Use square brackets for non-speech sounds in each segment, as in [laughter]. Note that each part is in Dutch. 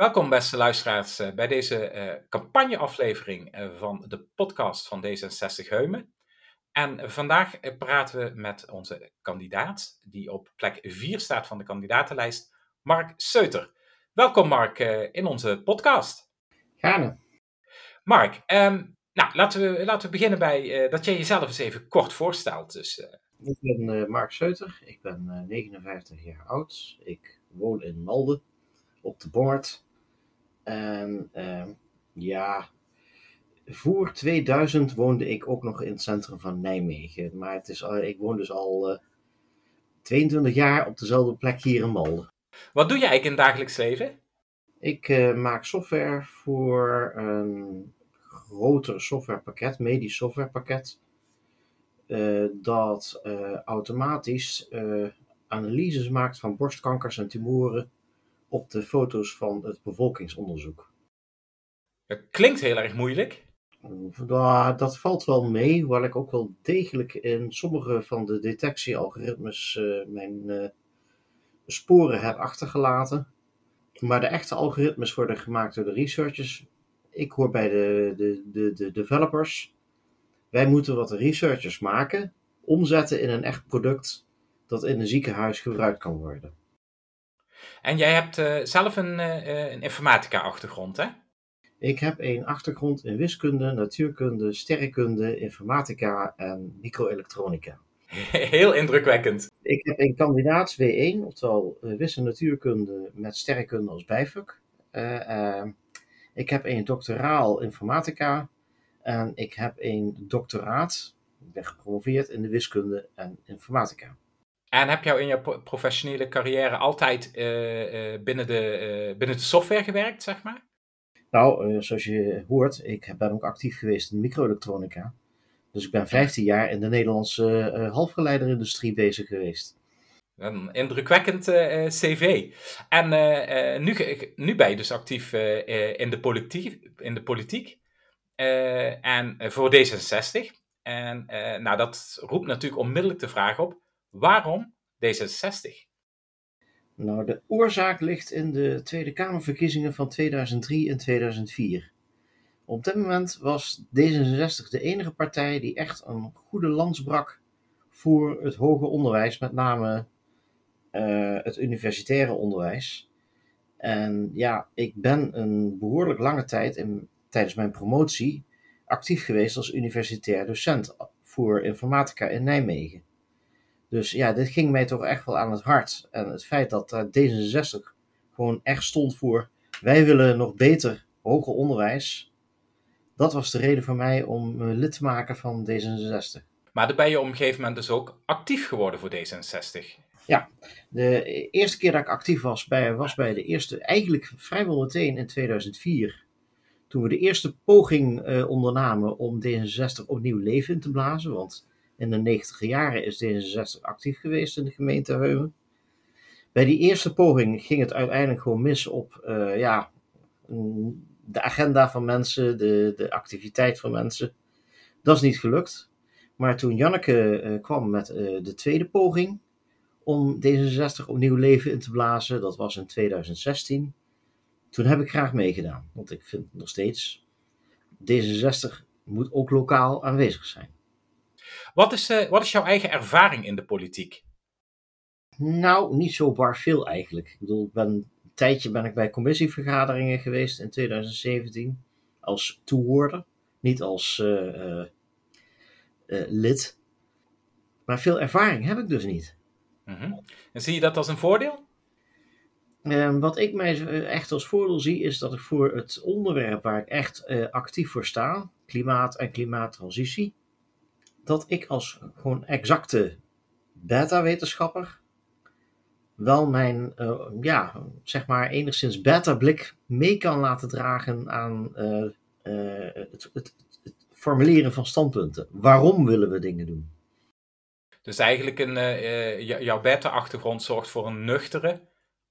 Welkom beste luisteraars eh, bij deze uh, campagneaflevering uh, van de podcast van D66 Heumen. En vandaag praten we met onze kandidaat, die op plek 4 staat van de kandidatenlijst, Mark Seuter. Welkom Mark in onze podcast. Gaarne. Mark, um, nou, laten, we, laten we beginnen bij dat jij jezelf eens even kort voorstelt. Dus, Ik ben Mark Seuter, ik ben 59 jaar oud, ik woon in Malden op de Bongert. En uh, ja, voor 2000 woonde ik ook nog in het centrum van Nijmegen. Maar het is, ik woon dus al uh, 22 jaar op dezelfde plek hier in Malden. Wat doe je eigenlijk in het dagelijks leven? Ik uh, maak software voor een groter softwarepakket, medisch softwarepakket. Uh, dat automatisch analyses maakt van borstkankers en tumoren op de foto's van het bevolkingsonderzoek. Het klinkt heel erg moeilijk. Dat valt wel mee, hoewel ik ook wel degelijk in sommige van de detectiealgoritmes uh, mijn uh, sporen heb achtergelaten. Maar de echte algoritmes worden gemaakt door de researchers. Ik hoor bij de, de, de, de developers. Wij moeten wat de researchers maken, omzetten in een echt product dat in een ziekenhuis gebruikt kan worden. En jij hebt uh, zelf een, uh, een informatica-achtergrond, hè? Ik heb een achtergrond in wiskunde, natuurkunde, sterrenkunde, informatica en microelektronica. [laughs] Heel indrukwekkend. Ik heb een kandidaat W1, oftewel wiskunde natuurkunde met sterrenkunde als bijvak. Uh, ik heb een doctoraal informatica en ik heb een doctoraat, ik ben gepromoveerd in de wiskunde en informatica. En heb jou in je professionele carrière altijd uh, uh, binnen, de, uh, binnen de software gewerkt, zeg maar? Nou, zoals je hoort, ik ben ook actief geweest in microelektronica. Dus ik ben 15 jaar in de Nederlandse halfgeleiderindustrie bezig geweest. Een indrukwekkend cv. En nu, nu ben je dus actief in de politiek. In de politiek en voor D66. En nou, dat roept natuurlijk onmiddellijk de vraag op Waarom D66? Nou, de oorzaak ligt in de Tweede Kamerverkiezingen van 2003 en 2004. Op dat moment was D66 de enige partij die echt een goede lans brak voor het hoger onderwijs, met name uh, het universitaire onderwijs. En ja, ik ben een behoorlijk lange tijd tijdens mijn promotie actief geweest als universitair docent voor informatica in Nijmegen. Dus ja, dit ging mij toch echt wel aan het hart. En het feit dat uh, D66 gewoon echt stond voor wij willen nog beter hoger onderwijs. Dat was de reden voor mij om me lid te maken van D66. Maar dan ben je op een gegeven moment dus ook actief geworden voor D66. Ja, de eerste keer dat ik actief was bij, was bij de eerste, eigenlijk vrijwel meteen in 2004. Toen we de eerste poging uh, ondernamen om D66 opnieuw leven in te blazen. Want in de 90 jaren is D66 actief geweest in de gemeente Heumen. Bij die eerste poging ging het uiteindelijk gewoon mis op uh, ja, de agenda van mensen, de, de activiteit van mensen. Dat is niet gelukt. Maar toen Janneke uh, kwam met uh, de tweede poging om D66 opnieuw leven in te blazen, dat was in 2016. Toen heb ik graag meegedaan, want ik vind nog steeds D66 moet ook lokaal aanwezig zijn. Wat is, uh, wat is jouw eigen ervaring in de politiek? Nou, niet zo bar veel eigenlijk. Ik bedoel, ik ben, een tijdje ben ik bij commissievergaderingen geweest in 2017 als toehoorder, niet als uh, uh, lid. Maar veel ervaring heb ik dus niet. Mm -hmm. En zie je dat als een voordeel? Uh, wat ik mij echt als voordeel zie, is dat ik voor het onderwerp waar ik echt uh, actief voor sta, klimaat en klimaattransitie, dat ik als gewoon exacte beta-wetenschapper wel mijn, uh, ja, zeg maar enigszins beta-blik mee kan laten dragen aan uh, uh, het, het, het, formuleren van standpunten. Waarom willen we dingen doen? Dus eigenlijk een, jouw beta-achtergrond zorgt voor een nuchtere,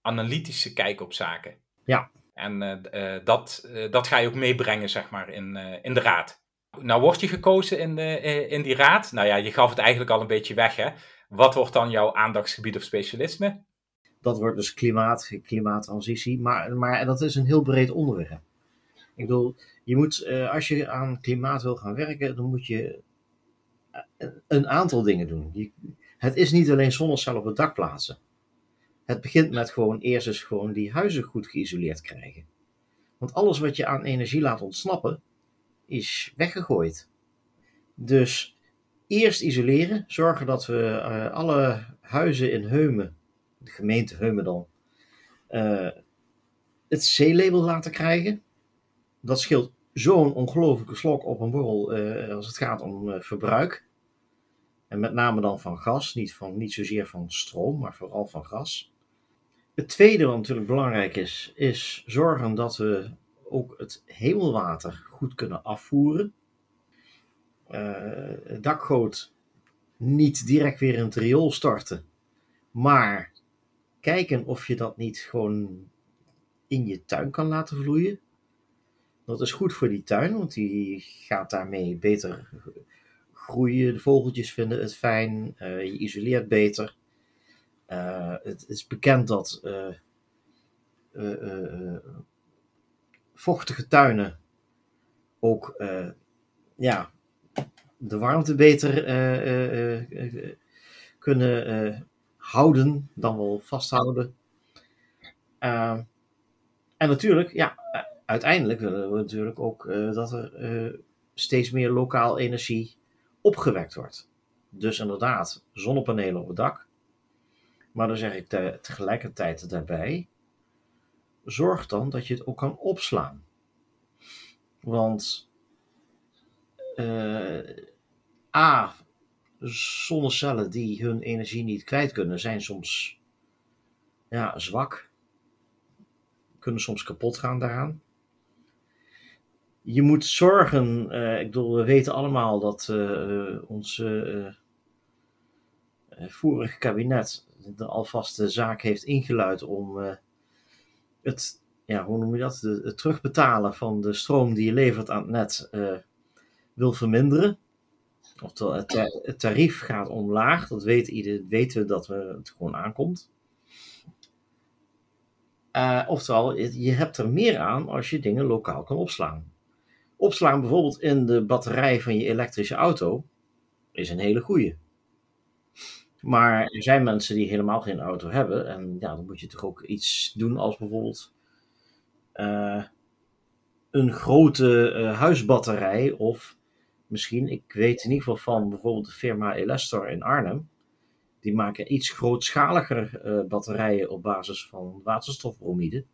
analytische kijk op zaken. Ja. En dat, dat ga je ook meebrengen, zeg maar, in, in de raad. Nou word je gekozen in, de, in die raad. Nou ja, je gaf het eigenlijk al een beetje weg, hè. Wat wordt dan jouw aandachtsgebied of specialisme? Dat wordt dus klimaat, klimaattransitie. Maar, maar dat is een heel breed onderwerp. Ik bedoel, je moet, uh, als je aan klimaat wil gaan werken, dan moet je een aantal dingen doen. Je, het is niet alleen zonnecellen op het dak plaatsen. Het begint met gewoon eerst eens gewoon die huizen goed geïsoleerd krijgen. Want alles wat je aan energie laat ontsnappen, is weggegooid. Dus eerst isoleren, zorgen dat we uh, alle huizen in Heumen, de gemeente Heumen dan, uh, het C-label laten krijgen. Dat scheelt zo'n ongelofelijke slok op een borrel uh, als het gaat om verbruik. En met name dan van gas, niet, van, niet zozeer van stroom, maar vooral van gas. Het tweede wat natuurlijk belangrijk is, is zorgen dat we ook het hemelwater goed kunnen afvoeren. Uh, dakgoot niet direct weer in het riool storten, maar kijken of je dat niet gewoon in je tuin kan laten vloeien. Dat is goed voor die tuin, want die gaat daarmee beter groeien. De vogeltjes vinden het fijn, uh, je isoleert beter. Uh, het is bekend dat vochtige tuinen ook ja, de warmte beter kunnen houden, dan wel vasthouden. en natuurlijk, ja, uiteindelijk willen we natuurlijk ook dat er steeds meer lokaal energie opgewekt wordt. Dus inderdaad, zonnepanelen op het dak. Maar dan zeg ik tegelijkertijd daarbij, zorg dan dat je het ook kan opslaan. Want uh, A, zonnecellen die hun energie niet kwijt kunnen, zijn soms ja, zwak. Kunnen soms kapot gaan daaraan je moet zorgen, uh, ik bedoel, we weten allemaal dat uh, ons uh, vorige kabinet de alvast de zaak heeft ingeluid om het, ja, hoe noem je dat, het terugbetalen van de stroom die je levert aan het net wil verminderen. Oftewel, het, tarief gaat omlaag, dat weet ieder, weten we dat we, het gewoon aankomt. oftewel, je hebt er meer aan als je dingen lokaal kan opslaan. Opslaan bijvoorbeeld in de batterij van je elektrische auto is een hele goede. Maar er zijn mensen die helemaal geen auto hebben. En ja, dan moet je toch ook iets doen als bijvoorbeeld uh, een grote uh, huisbatterij. Of misschien, ik weet in ieder geval van bijvoorbeeld de firma Elestor in Arnhem. Die maken iets grootschaliger uh, batterijen op basis van waterstofbromide.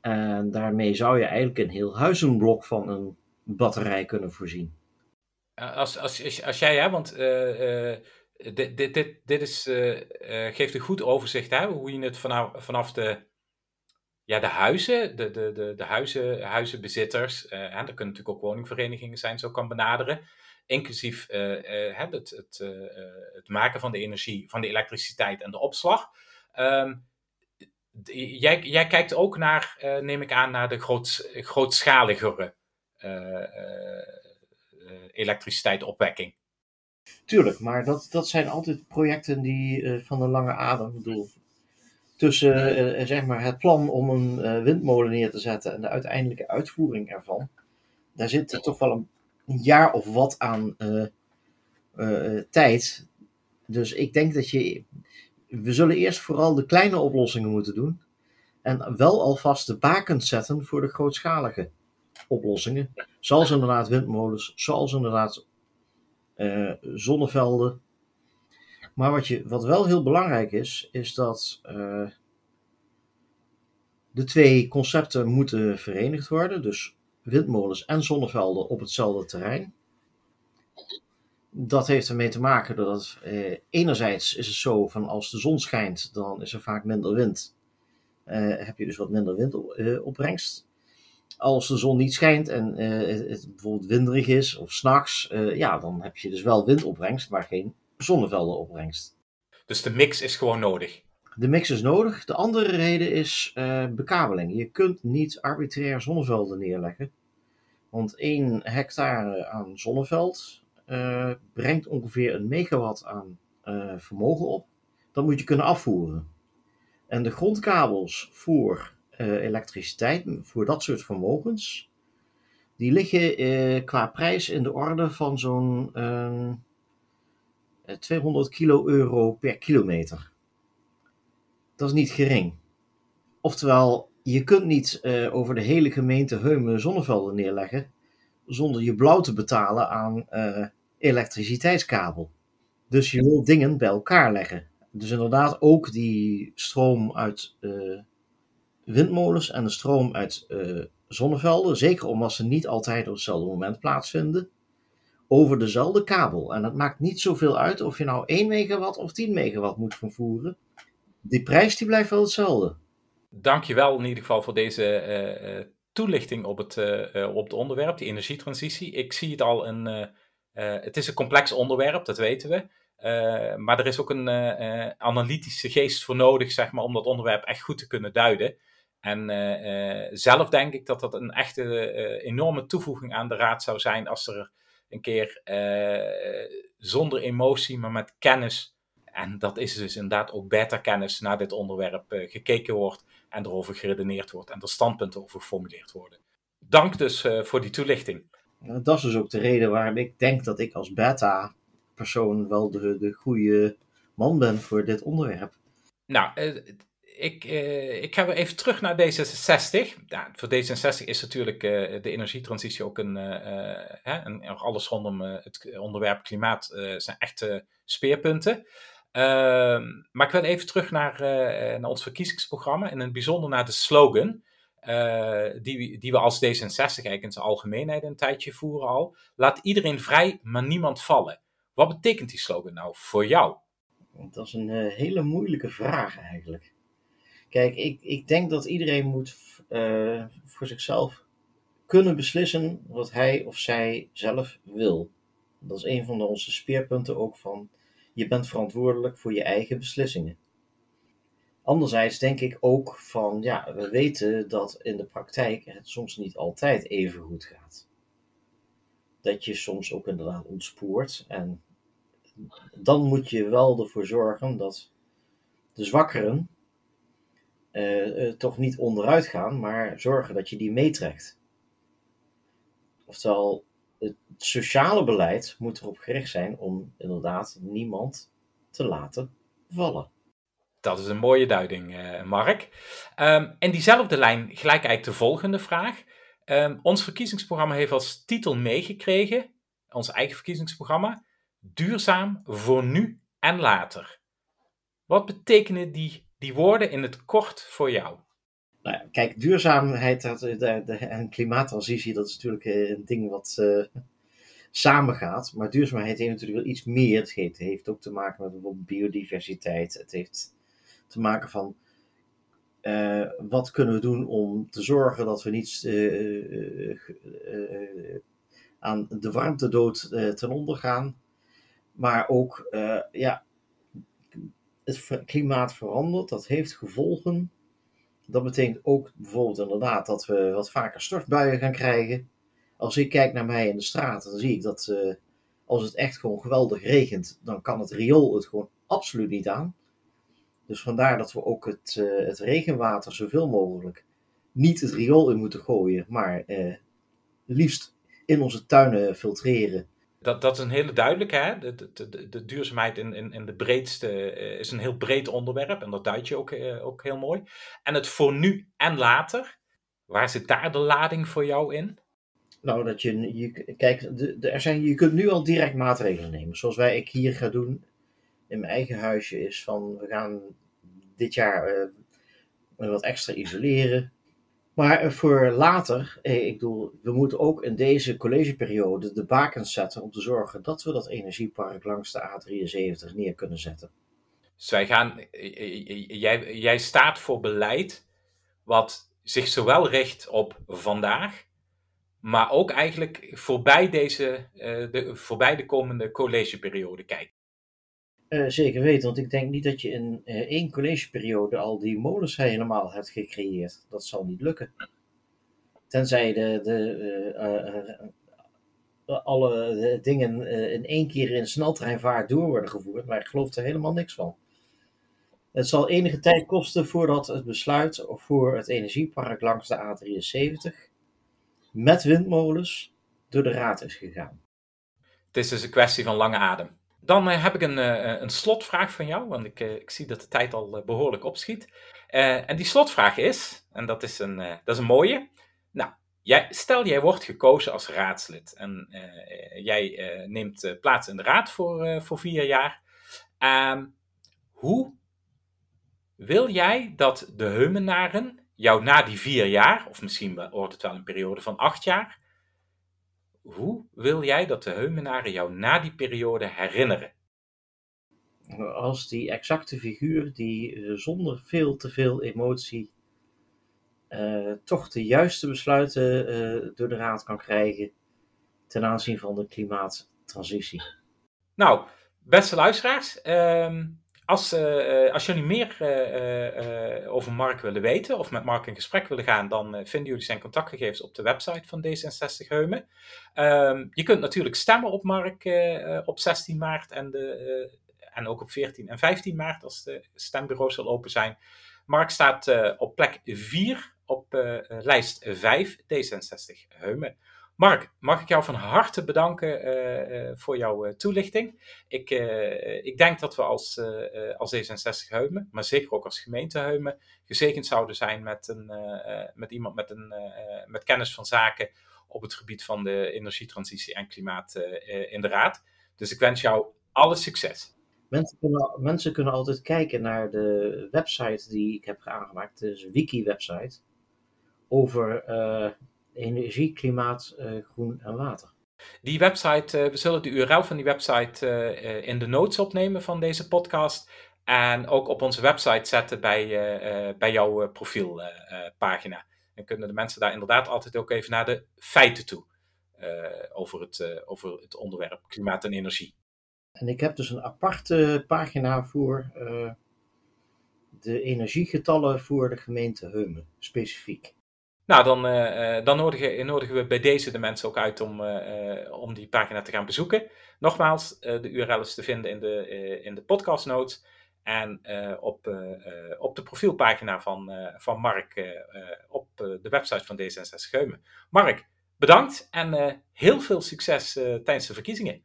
En daarmee zou je eigenlijk een heel huizenblok van een batterij kunnen voorzien. Als, als, als, jij, hè, want dit, dit, dit, dit is, uh, geeft een goed overzicht hè, hoe je het vanaf, vanaf de, ja, de huizen, de, de, de, de huizen, huizenbezitters, en er kunnen natuurlijk ook woningverenigingen zijn, zo kan benaderen. Inclusief het, het, het maken van de energie, van de elektriciteit en de opslag. Um, jij, jij kijkt ook naar, neem ik aan, naar de groot, grootschaligere elektriciteitsopwekking. Tuurlijk, maar dat, dat zijn altijd projecten die van een lange adem. bedoel, tussen zeg maar het plan om een windmolen neer te zetten en de uiteindelijke uitvoering ervan, daar zit toch wel een, een jaar of wat aan tijd. Dus ik denk dat je we zullen eerst vooral de kleine oplossingen moeten doen. En wel alvast de bakens zetten voor de grootschalige oplossingen. Zoals inderdaad windmolens, zoals inderdaad uh, zonnevelden. Maar wat, je, wat wel heel belangrijk is, is dat uh, de twee concepten moeten verenigd worden. Dus windmolens en zonnevelden op hetzelfde terrein dat heeft ermee te maken dat eh, enerzijds is het zo van als de zon schijnt, dan is er vaak minder wind. Heb je dus wat minder windopbrengst. Als de zon niet schijnt en uh, het bijvoorbeeld winderig is of s'nachts, ja, dan heb je dus wel windopbrengst, maar geen zonneveldenopbrengst. Dus de mix is gewoon nodig? De mix is nodig. De andere reden is bekabeling. Je kunt niet arbitrair zonnevelden neerleggen. Want 1 hectare aan zonneveld brengt ongeveer een megawatt aan vermogen op. Dat moet je kunnen afvoeren. En de grondkabels voor elektriciteit, voor dat soort vermogens, die liggen qua prijs in de orde van zo'n 200 kilo euro per kilometer. Dat is niet gering. Oftewel, je kunt niet over de hele gemeente Heumen zonnevelden neerleggen zonder je blauw te betalen aan elektriciteitskabel. Dus je wil dingen bij elkaar leggen. Dus inderdaad ook die stroom uit windmolens en de stroom uit zonnevelden, zeker omdat ze niet altijd op hetzelfde moment plaatsvinden, over dezelfde kabel. En het maakt niet zoveel uit of je nou 1 megawatt of 10 megawatt moet vervoeren. Die prijs die blijft wel hetzelfde. Dankjewel in ieder geval voor deze uh, toelichting op het, uh, op het onderwerp, die energietransitie. Ik zie het al, een, het is een complex onderwerp, dat weten we. maar er is ook een analytische geest voor nodig, zeg maar, om dat onderwerp echt goed te kunnen duiden. En zelf denk ik dat dat een echte enorme toevoeging aan de raad zou zijn als er een keer zonder emotie, maar met kennis en dat is dus inderdaad ook beta-kennis naar dit onderwerp gekeken wordt en erover geredeneerd wordt en er standpunten over geformuleerd worden. Dank dus voor die toelichting. Dat is dus ook de reden waarom ik denk dat ik als beta-persoon wel de, de goede man ben voor dit onderwerp. Nou, ik, ik ga weer even terug naar D66. Ja, voor D66 is natuurlijk de energietransitie ook een, hè, en alles rondom het onderwerp klimaat zijn echte speerpunten. Ehm, maar ik wil even terug naar, naar ons verkiezingsprogramma en in het bijzonder naar de slogan. Die, die we als D66 eigenlijk in zijn algemeenheid een tijdje voeren al. Laat iedereen vrij, maar niemand vallen. Wat betekent die slogan nou voor jou? Dat is een hele moeilijke vraag eigenlijk. Kijk, ik, ik denk dat iedereen moet voor zichzelf kunnen beslissen wat hij of zij zelf wil. Dat is een van onze speerpunten ook van je bent verantwoordelijk voor je eigen beslissingen. Anderzijds denk ik ook van, ja, we weten dat in de praktijk het soms niet altijd even goed gaat. Dat je soms ook inderdaad ontspoort. En dan moet je wel ervoor zorgen dat de zwakkeren toch niet onderuit gaan, maar zorgen dat je die meetrekt. Oftewel, het sociale beleid moet erop gericht zijn om inderdaad niemand te laten vallen. Dat is een mooie duiding, uh, Mark. Um, en diezelfde lijn gelijk eigenlijk de volgende vraag. Um, ons verkiezingsprogramma heeft als titel meegekregen, ons eigen verkiezingsprogramma, Duurzaam voor nu en later. Wat betekenen die, die woorden in het kort voor jou? Nou ja, kijk, duurzaamheid de, en klimaattransitie, dat is natuurlijk eh, een ding wat uh, samengaat. Maar duurzaamheid heeft natuurlijk wel iets meer. Het heeft, ook te maken met bijvoorbeeld biodiversiteit. Het heeft te maken van uh, wat kunnen we doen om te zorgen dat we niet aan de warmtedood ten onder gaan. Maar ook, ja, het klimaat verandert. Dat heeft gevolgen dat betekent ook bijvoorbeeld inderdaad dat we wat vaker stortbuien gaan krijgen. Als ik kijk naar mij in de straat, dan zie ik dat uh, als het echt gewoon geweldig regent, dan kan het riool het gewoon absoluut niet aan. Dus vandaar dat we ook het, uh, het regenwater zoveel mogelijk niet het riool in moeten gooien, maar uh, liefst in onze tuinen filtreren dat, dat is een hele duidelijke. Hè? De, de, de, duurzaamheid in, in, in de breedste uh, is een heel breed onderwerp. En dat duid je ook, uh, ook heel mooi. En het voor nu en later. Waar zit daar de lading voor jou in? Nou, dat je, je kijk, er zijn, je kunt nu al direct maatregelen nemen. Zoals wij ik hier ga doen in mijn eigen huisje is van, we gaan dit jaar uh, wat extra isoleren. Maar eh, voor later, eh, ik bedoel, we moeten ook in deze collegeperiode de bakens zetten om te zorgen dat we dat energiepark langs de A73 neer kunnen zetten. Dus wij gaan, eh, jij, jij staat voor beleid wat zich zowel richt op vandaag, maar ook eigenlijk voorbij, deze, de, voorbij de komende collegeperiode kijkt. Uh, zeker weten, want ik denk niet dat je in uh, één collegeperiode al die molens helemaal hebt gecreëerd. Dat zal niet lukken. Tenzij de, de, uh, alle dingen in één keer in sneltreinvaart door worden gevoerd, maar ik geloof er helemaal niks van. Het zal enige tijd kosten voordat het besluit voor het energiepark langs de A73 met windmolens door de raad is gegaan. Het is dus een kwestie van lange adem. Dan uh, heb ik een, uh, een slotvraag van jou, want ik, ik zie dat de tijd al behoorlijk opschiet. en die slotvraag is, en dat is een, dat is een mooie. Nou, jij, stel jij wordt gekozen als raadslid en jij neemt plaats in de raad voor, voor vier jaar. Ehm, hoe wil jij dat de Heumenaren jou na die vier jaar, of misschien wordt het wel een periode van acht jaar, hoe wil jij dat de Heumenaren jou na die periode herinneren? Als die exacte figuur die uh, zonder veel te veel emotie uh, toch de juiste besluiten uh, door de Raad kan krijgen ten aanzien van de klimaattransitie. Nou, beste luisteraars, ehm, als, uh, als jullie meer uh, over Mark willen weten of met Mark in gesprek willen gaan, dan vinden jullie zijn contactgegevens op de website van D66 Heumen. Um, je kunt natuurlijk stemmen op Mark op 16 maart en, de, en ook op 14 en 15 maart als de stembureaus al open zijn. Mark staat op plek 4 op lijst 5 D66 Heumen. Mark, mag ik jou van harte bedanken uh, uh, voor jouw uh, toelichting. Ik, ik denk dat we als, als D66 Heumen, maar zeker ook als gemeente Heumen, gezegend zouden zijn met, een, met iemand met, een, met kennis van zaken op het gebied van de energietransitie en klimaat in de Raad. Dus ik wens jou alle succes. Mensen kunnen, mensen kunnen altijd kijken naar de website die ik heb aangemaakt, de wiki-website, over energie, klimaat, uh, groen en water. Die website, uh, we zullen de URL van die website uh, in de notes opnemen van deze podcast. En ook op onze website zetten bij, bij jouw profielpagina. en kunnen de mensen daar inderdaad altijd ook even naar de feiten toe. over, het, over het onderwerp klimaat en energie. En ik heb dus een aparte pagina voor de energiegetallen voor de gemeente Heumen, specifiek. Nou, dan, uh, dan nodigen, we bij deze de mensen ook uit om, uh, om die pagina te gaan bezoeken. Nogmaals, de URL is te vinden in de, in de. En op, op de profielpagina van, van Mark op de website van D66 Geumen. Mark, bedankt en heel veel succes tijdens de verkiezingen.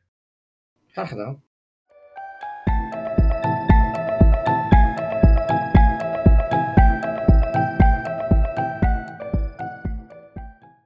Graag gedaan.